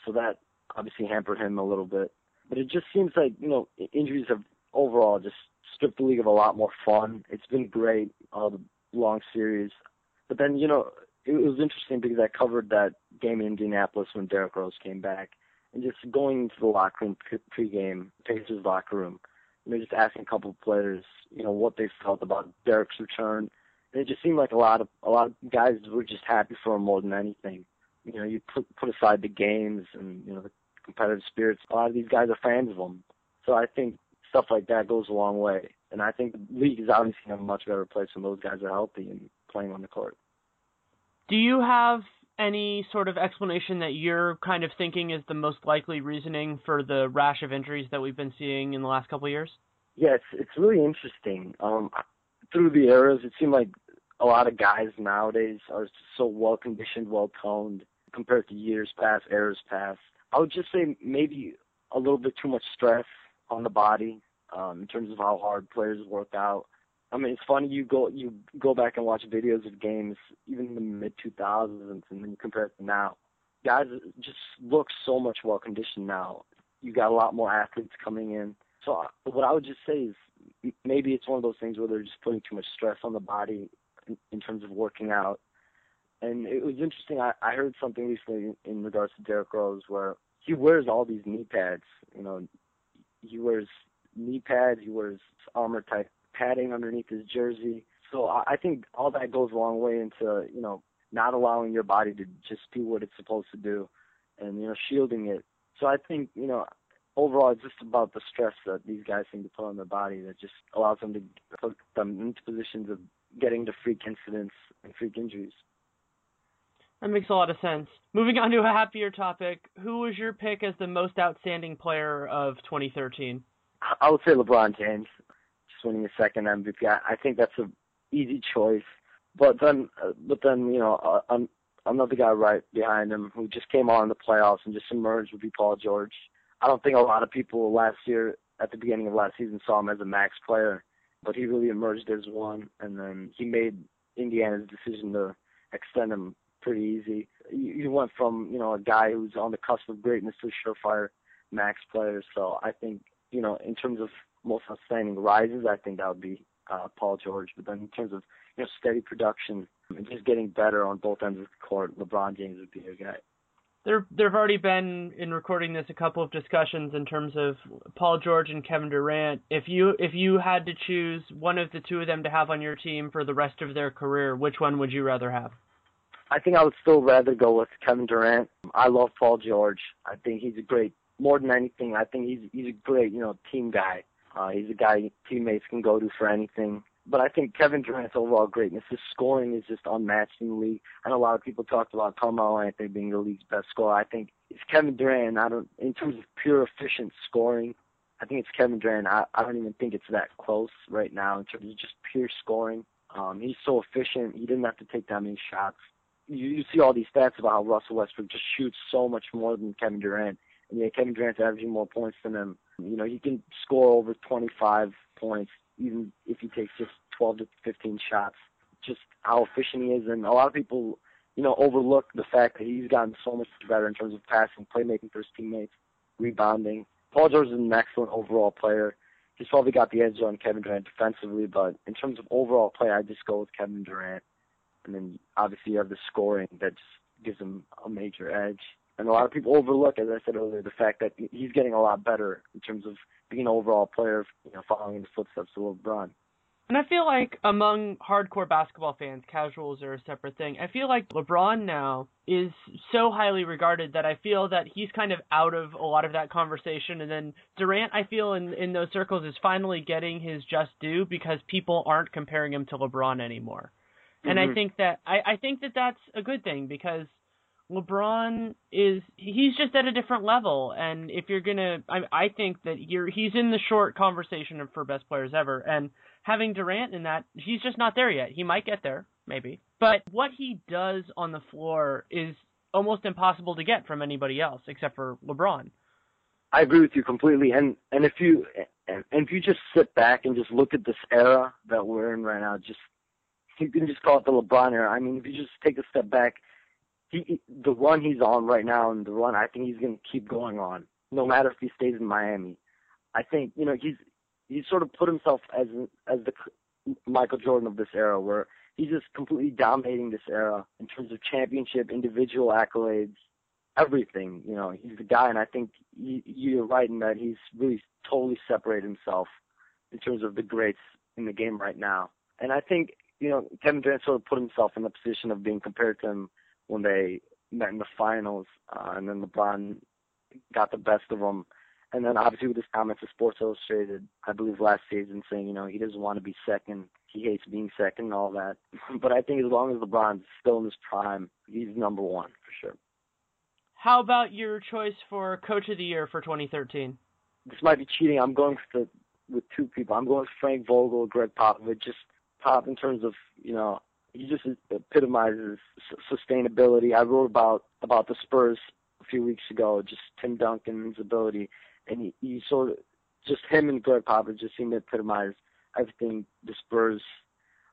So that obviously hampered him a little bit. But it just seems like, you know, injuries have overall just stripped the league of a lot more fun. It's been great, all the long series. But then, you know, it was interesting because I covered that game in Indianapolis when Derrick Rose came back, and just going into the locker room pregame, Pacers locker room, know, just asking a couple of players, you know, what they felt about Derrick's return. And it just seemed like a lot of a lot of guys were just happy for him more than anything. You know, you put put aside the games and you know the competitive spirits. A lot of these guys are fans of him, so I think stuff like that goes a long way. And I think the league is obviously in a much better place when those guys are healthy and playing on the court. Do you have any sort of explanation that you're kind of thinking is the most likely reasoning for the rash of injuries that we've been seeing in the last couple of years? Yeah, it's it's really interesting. Um, through the eras, it seemed like a lot of guys nowadays are so well conditioned, well toned compared to years past, eras past. I would just say maybe a little bit too much stress on the body um, in terms of how hard players work out. I mean, it's funny you go you go back and watch videos of games even in the mid 2000s and then you compare it to now. Guys just look so much more conditioned now. You got a lot more athletes coming in. So what I would just say is maybe it's one of those things where they're just putting too much stress on the body in, in terms of working out. And it was interesting. I, I heard something recently in regards to Derrick Rose where he wears all these knee pads. You know, he wears knee pads. He wears armor type padding underneath his jersey. So I think all that goes a long way into you know not allowing your body to just do what it's supposed to do, and you know shielding it. So I think you know overall it's just about the stress that these guys seem to put on their body that just allows them to put them into positions of getting to freak incidents and freak injuries. That makes a lot of sense. Moving on to a happier topic, who was your pick as the most outstanding player of 2013? I would say LeBron James winning his second MVP. I, I think that's an easy choice. But then, uh, but then you know, uh, another guy right behind him who just came on in the playoffs and just emerged would be Paul George. I don't think a lot of people last year at the beginning of last season saw him as a max player, but he really emerged as one, and then he made Indiana's decision to extend him pretty easy. He went from you know a guy who's on the cusp of greatness to a surefire max player. So I think you know in terms of most outstanding rises, I think that would be uh, Paul George. But then in terms of you know steady production and just getting better on both ends of the court, LeBron James would be a guy. There, there have already been in recording this a couple of discussions in terms of Paul George and Kevin Durant. If you if you had to choose one of the two of them to have on your team for the rest of their career, which one would you rather have? I think I would still rather go with Kevin Durant. I love Paul George. I think he's a great more than anything, I think he's he's a great you know team guy. Uh, he's a guy teammates can go to for anything. But I think Kevin Durant's overall greatness, his scoring is just unmatched in the league. I know a lot of people talked about Carmelo Anthony being the league's best scorer. I think it's Kevin Durant. I don't, in terms of pure efficient scoring, I think it's Kevin Durant. I, I don't even think it's that close right now in terms of just pure scoring. Um, he's so efficient. He didn't have to take that many shots. You, you see all these stats about how Russell Westbrook just shoots so much more than Kevin Durant. And yeah, Kevin Durant's averaging more points than him. You know, he can score over 25 points even if he takes just 12 to 15 shots. Just how efficient he is, and a lot of people, you know, overlook the fact that he's gotten so much better in terms of passing, playmaking for his teammates, rebounding. Paul George is an excellent overall player. He's probably got the edge on Kevin Durant defensively, but in terms of overall play, I just go with Kevin Durant. And then obviously you have the scoring that just gives him a major edge. And a lot of people overlook, as I said earlier, the fact that he's getting a lot better in terms of being an overall player, you know, following in the footsteps of LeBron. And I feel like among hardcore basketball fans, casuals are a separate thing. I feel like LeBron now is so highly regarded that I feel that he's kind of out of a lot of that conversation. And then Durant, I feel in in those circles is finally getting his just due because people aren't comparing him to LeBron anymore. And mm-hmm. I think that I, I think that that's a good thing because LeBron is he's just at a different level, and if you're gonna, I, I think that you're he's in the short conversation for best players ever, and having Durant in that, he's just not there yet. He might get there, maybe, but what he does on the floor is almost impossible to get from anybody else except for LeBron. I agree with you completely, and and if you and, and if you just sit back and just look at this era that we're in right now, just you can just call it the LeBron era. I mean, if you just take a step back he the run he's on right now and the run I think he's going to keep going on no matter if he stays in Miami. I think you know he's he's sort of put himself as as the Michael Jordan of this era where he's just completely dominating this era in terms of championship, individual accolades, everything. You know, he's the guy, and I think he, you're right in that he's really totally separated himself in terms of the greats in the game right now. And I think you know Kevin Durant sort of put himself in the position of being compared to him when they met in the finals, uh, and then LeBron got the best of them. And then obviously with his comments to Sports Illustrated, I believe last season, saying you know he doesn't want to be second, he hates being second, and all that. but I think as long as LeBron's still in his prime, he's number one for sure. How about your choice for Coach of the Year for 2013? This might be cheating. I'm going with the, with two people. I'm going with Frank Vogel, Gregg Popovich. Just Pop in terms of you know he just epitomizes sustainability. I wrote about about the Spurs a few weeks ago, just Tim Duncan's ability, and he, he sort of just him and Gregg Popovich just seem to epitomize everything the Spurs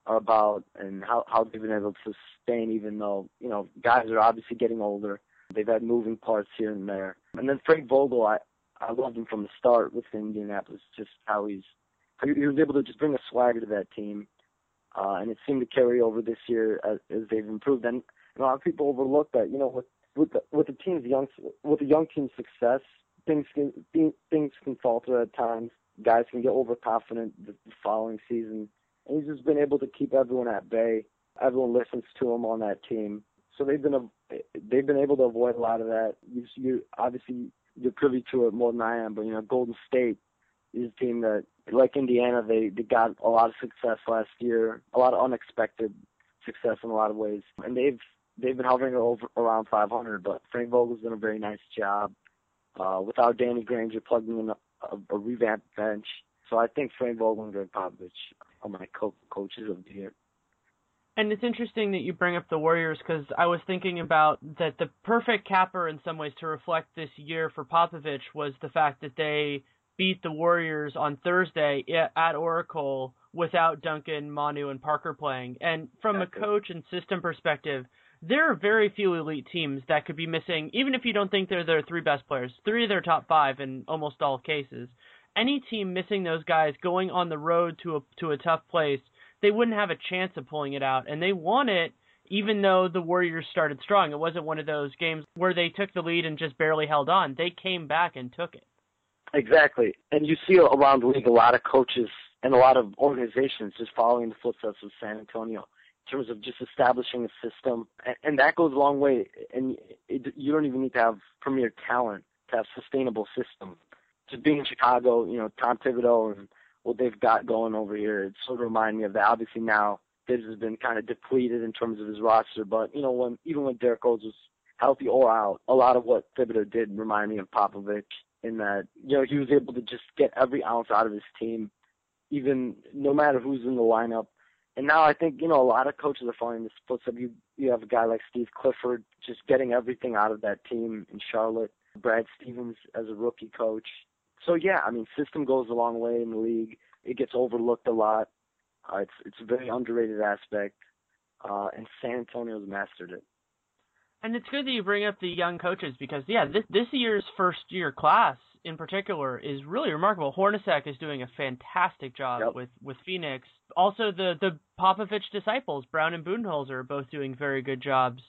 are about and how how they've been able to sustain, even though you know guys are obviously getting older. They've had moving parts here and there. And then Frank Vogel, I I loved him from the start with Indianapolis. Just how he's he was able to just bring a swagger to that team uh, and it seemed to carry over this year as, as they've improved. And, a lot of people overlook that. You know, with with the, with the team's young with the young team's success, things can things can falter at times. Guys can get overconfident the, the following season, and he's just been able to keep everyone at bay. Everyone listens to him on that team, so they've been they've been able to avoid a lot of that. You, you obviously you're privy to it more than I am, but you know Golden State is a team that, like Indiana, they they got a lot of success last year, a lot of unexpected success in a lot of ways, and they've they've been hovering over around 500. But Frank Vogel's done a very nice job uh, without Danny Granger plugging in a, a, a revamped bench. So I think Frank Vogel and Gregg Popovich are my co- coaches of the year. And it's interesting that you bring up the Warriors because I was thinking about that the perfect capper in some ways to reflect this year for Popovich was the fact that they beat the Warriors on Thursday at Oracle without Duncan, Manu, and Parker playing. And from a coach and system perspective, there are very few elite teams that could be missing, even if you don't think they're their three best players, three of their top five in almost all cases. Any team missing those guys going on the road to a to a tough place, they wouldn't have a chance of pulling it out. And they won it even though the Warriors started strong. It wasn't one of those games where they took the lead and just barely held on. They came back and took it. Exactly. And you see around the league a lot of coaches and a lot of organizations just following the footsteps of San Antonio in terms of just establishing a system. And, that goes a long way. And you don't even need to have premier talent to have sustainable system. Just being in Chicago, you know, Tom Thibodeau and what they've got going over here, it sort of remind me of that. Obviously now Thibs has been kind of depleted in terms of his roster, but you know, when even when Derrick Rose was healthy or out, a lot of what Thibodeau did remind me of Popovich in that, you know, he was able to just get every ounce out of his team, even no matter who's in the lineup. And now I think, you know, a lot of coaches are following the footsteps. You you have a guy like Steve Clifford just getting everything out of that team in Charlotte. Brad Stevens as a rookie coach. So yeah, I mean, system goes a long way in the league. It gets overlooked a lot. Uh, it's it's a very underrated aspect, uh, and San Antonio's mastered it. And it's good that you bring up the young coaches because yeah, this this year's first year class in particular is really remarkable. Hornacek is doing a fantastic job Yep. with with Phoenix. Also, the the Popovich disciples, Brown and Budenholzer, are both doing very good jobs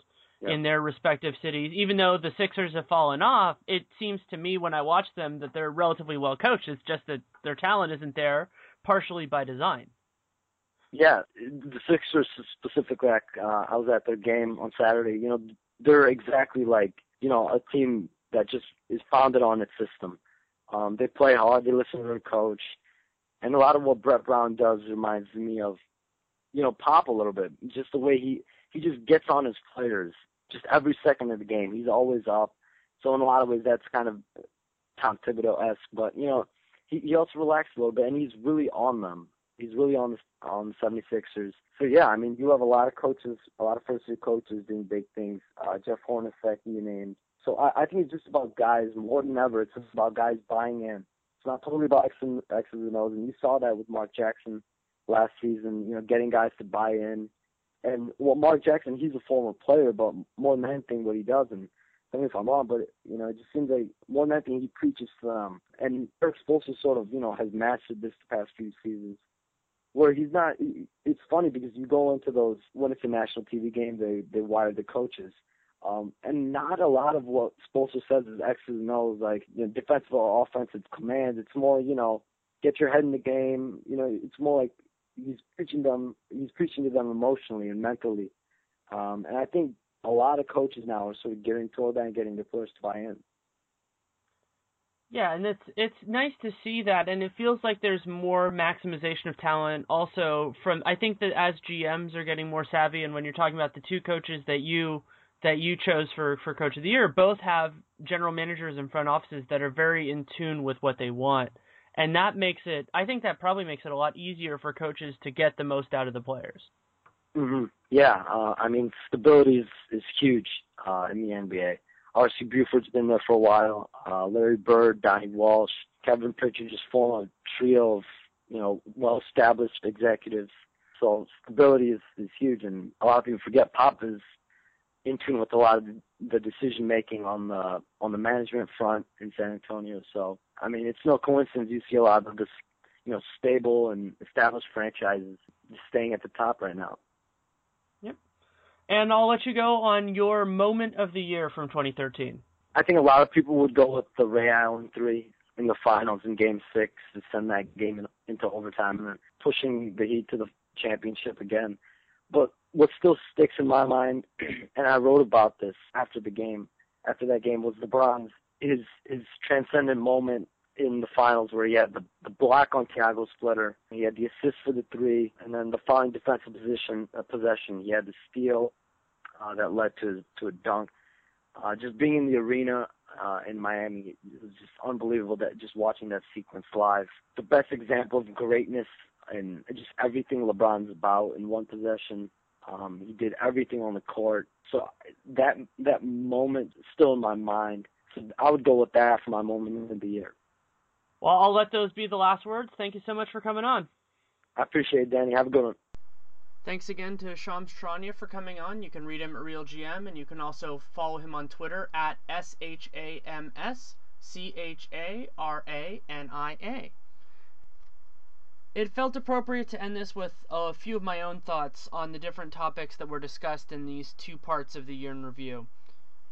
Yep. in their respective cities. Even though the Sixers have fallen off, it seems to me when I watch them that they're relatively well coached. It's just that their talent isn't there, partially by design. Yeah, the Sixers specifically. Uh, I was at their game on Saturday. You know, they're exactly like you know a team that just is founded on its system. Um, they play hard. They listen to their coach, and a lot of what Brett Brown does reminds me of, you know, Pop a little bit. Just the way he he just gets on his players. Just every second of the game, he's always up. So in a lot of ways, that's kind of Tom Thibodeau esque. But you know, he he also relaxed a little bit, and he's really on them. He's really on the on the 76ers. So yeah, I mean, you have a lot of coaches, a lot of first year coaches doing big things. Uh, Jeff Hornacek, you named. So I, I think it's just about guys more than ever. It's just about guys buying in. It's not totally about X and X's and O's, and you saw that with Mark Jackson last season. You know, getting guys to buy in. And well, Mark Jackson, he's a former player, but more than anything, what he does, and tell me if I'm wrong, but you know, it just seems like more than anything, he preaches to them. And Erik Spoelstra sort of, you know, has mastered this the past few seasons where he's not. It's funny because you go into those when it's a national TV game, they they wire the coaches, um, and not a lot of what Spoelstra says is X's and O's, like you know, defensive or offensive commands. It's more, you know, get your head in the game. You know, it's more like he's preaching them. He's preaching to them emotionally and mentally, um, and I think a lot of coaches now are sort of gearing toward that and getting the to buy in. Yeah, and it's it's nice to see that, and it feels like there's more maximization of talent. Also, from I think that as GMs are getting more savvy, and when you're talking about the two coaches that you that you chose for for Coach of the Year, both have general managers and front offices that are very in tune with what they want, and that makes it. I think that probably makes it a lot easier for coaches to get the most out of the players. hmm Yeah, uh, I mean stability is is huge uh, in the NBA. R.C. Buford's been there for a while. Uh, Larry Bird, Donnie Walsh, Kevin Pritchard just form a trio of you know well-established executives. So stability is is huge, and a lot of people forget Pop is in tune with a lot of the decision making on the on the management front in San Antonio. So I mean, it's no coincidence you see a lot of this you know stable and established franchises staying at the top right now. And I'll let you go on your moment of the year from 2013. I think a lot of people would go with the Ray Allen three in the finals in Game Six to send that game in, into overtime and pushing the Heat to the championship again. But what still sticks in my mind, and I wrote about this after the game, after that game, was LeBron's his his transcendent moment in the finals where he had the the block on Thiago Splitter, he had the assist for the three, and then the following defensive position uh, possession, he had the steal uh, that led to to a dunk. Uh, just being in the arena uh, in Miami, it was just unbelievable. That just watching that sequence live, the best example of greatness and just everything LeBron's about in one possession. Um, he did everything on the court. So that that moment is still in my mind. So I would go with that for my moment of the year. Well, I'll let those be the last words. Thank you so much for coming on. I appreciate it, Danny. Have a good one. Thanks again to Shams Charania for coming on. You can read him at Real GM, and you can also follow him on Twitter at S H A M S C H A R A N I A. It felt appropriate to end this with a few of my own thoughts on the different topics that were discussed in these two parts of the year in review.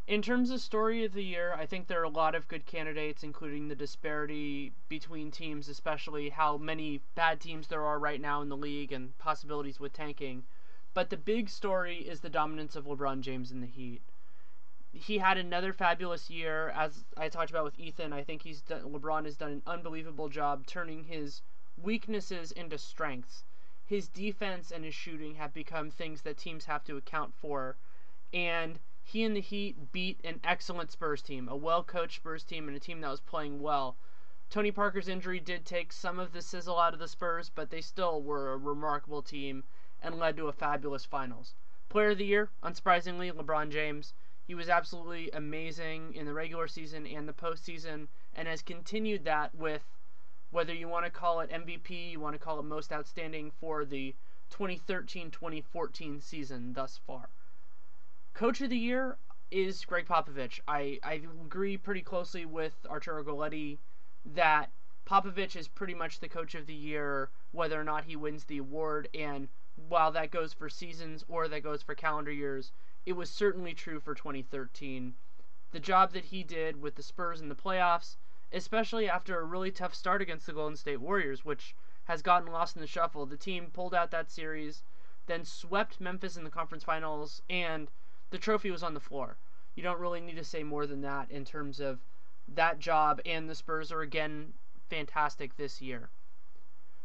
In terms of story of the year, I think there are a lot of good candidates, including the disparity between teams, especially how many bad teams there are right now in the league and possibilities with tanking. But the big story is the dominance of LeBron James in the Heat. he had another fabulous year. As I talked about with Ethan, I think he's done, LeBron has done an unbelievable job turning his weaknesses into strengths. His defense and his shooting have become things that teams have to account for, and he and the Heat beat an excellent Spurs team, a well-coached Spurs team, and a team that was playing well. Tony Parker's injury did take some of the sizzle out of the Spurs, but they still were a remarkable team and led to a fabulous finals. Player of the year, unsurprisingly, LeBron James. He was absolutely amazing in the regular season and the postseason, and has continued that with whether you want to call it MVP, you want to call it most outstanding for the 2013 2014 season thus far. Coach of the year is Gregg Popovich. I, I agree pretty closely with Arturo Galletti that Popovich is pretty much the coach of the year, whether or not he wins the award. And while that goes for seasons or that goes for calendar years, it was certainly true for 2013. The job that he did with the Spurs in the playoffs, especially after a really tough start against the Golden State Warriors, which has gotten lost in the shuffle. The team pulled out that series, then swept Memphis in the conference finals, and the trophy was on the floor. You don't really need to say more than that in terms of that job, and the Spurs are again fantastic this year.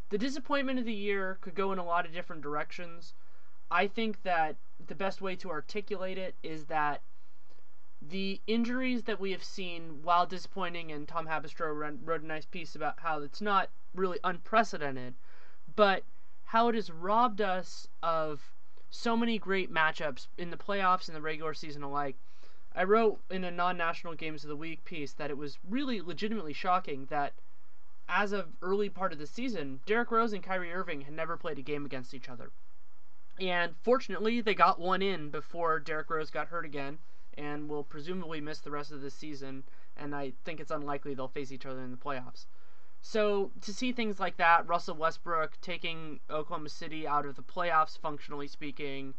The disappointment of the year could go in a lot of different directions. I think that the best way to articulate it is that the injuries that we have seen, while disappointing, and Tom Haberstroh wrote a nice piece about how it's not really unprecedented, but how it has robbed us of so many great matchups in the playoffs and the regular season alike. I wrote in a non-national games of the week piece that it was really legitimately shocking that as of early part of the season, Derrick Rose and Kyrie Irving had never played a game against each other. And fortunately, they got one in before Derrick Rose got hurt again and will presumably miss the rest of the season. And I think it's unlikely they'll face each other in the playoffs. So to see things like that, Russell Westbrook taking Oklahoma City out of the playoffs, functionally speaking,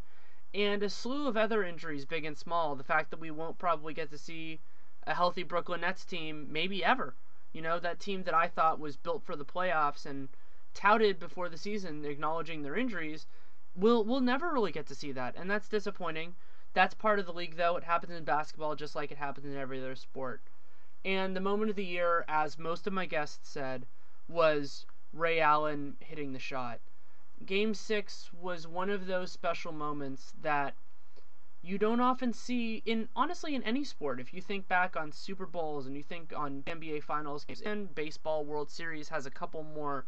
and a slew of other injuries, big and small. The fact that we won't probably get to see a healthy Brooklyn Nets team, maybe ever. You know, that team that I thought was built for the playoffs and touted before the season, acknowledging their injuries, we'll we'll never really get to see that, and that's disappointing. That's part of the league, though. It happens in basketball just like it happens in every other sport. And the moment of the year, as most of my guests said, was Ray Allen hitting the shot. Game 6 was one of those special moments that you don't often see in honestly in any sport. If you think back on Super Bowls and you think on NBA finals games and baseball World Series has a couple more,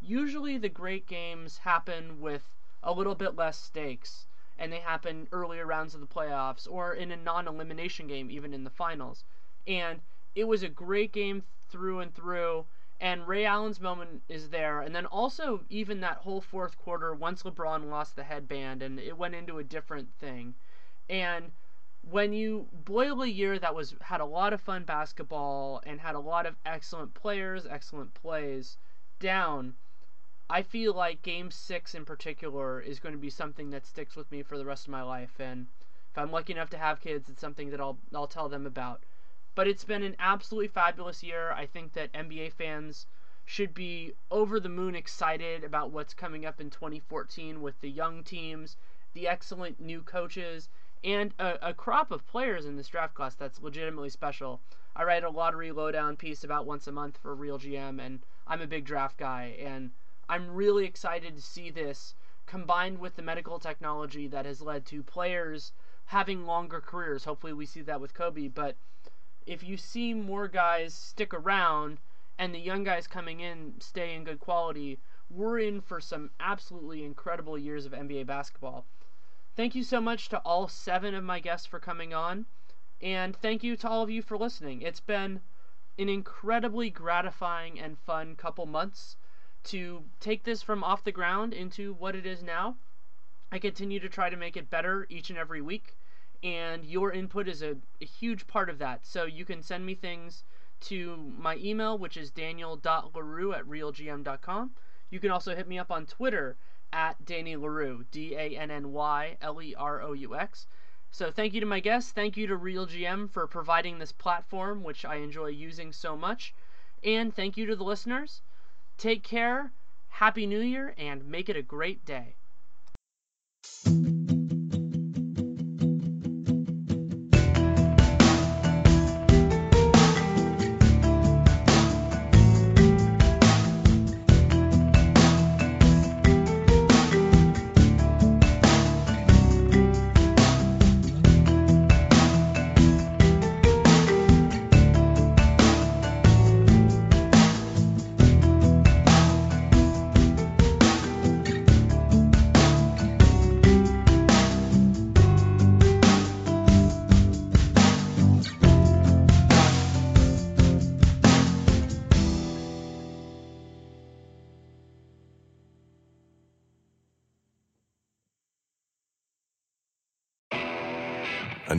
usually the great games happen with a little bit less stakes and they happen earlier rounds of the playoffs or in a non-elimination game even in the finals. And it was a great game through and through. And Ray Allen's moment is there. And then also, even that whole fourth quarter, once LeBron lost the headband and it went into a different thing. And when you boil a year that was had a lot of fun basketball and had a lot of excellent players, excellent plays down, I feel like game six in particular is going to be something that sticks with me for the rest of my life. And if I'm lucky enough to have kids, it's something that I'll I'll tell them about. But it's been an absolutely fabulous year. I think that NBA fans should be over the moon excited about what's coming up in 2014 with the young teams, the excellent new coaches, and a, a, crop of players in this draft class that's legitimately special. I write a lottery lowdown piece about once a month for Real GM, and I'm a big draft guy, and I'm really excited to see this combined with the medical technology that has led to players having longer careers. Hopefully, we see that with Kobe, but if you see more guys stick around and the young guys coming in stay in good quality, we're in for some absolutely incredible years of NBA basketball. Thank you so much to all seven of my guests for coming on, and thank you to all of you for listening. It's been an incredibly gratifying and fun couple months to take this from off the ground into what it is now. I continue to try to make it better each and every week and your input is a, a huge part of that. So you can send me things to my email, which is daniel.leroux at realgm.com. You can also hit me up on Twitter at Danny Leroux, D A N N Y L E R O U X. So thank you to my guests. Thank you to Real GM for providing this platform, which I enjoy using so much. And thank you to the listeners. Take care, Happy New Year, and make it a great day.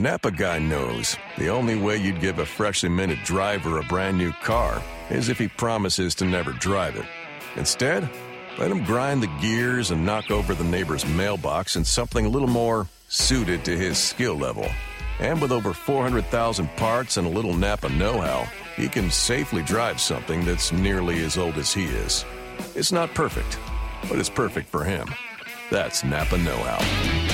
Napa guy knows the only way you'd give a freshly minted driver a brand new car is if he promises to never drive it. Instead, let him grind the gears and knock over the neighbor's mailbox in something a little more suited to his skill level. And with over 400,000 parts and a little Napa know how, he can safely drive something that's nearly as old as he is. It's not perfect, but it's perfect for him. That's Napa Know How.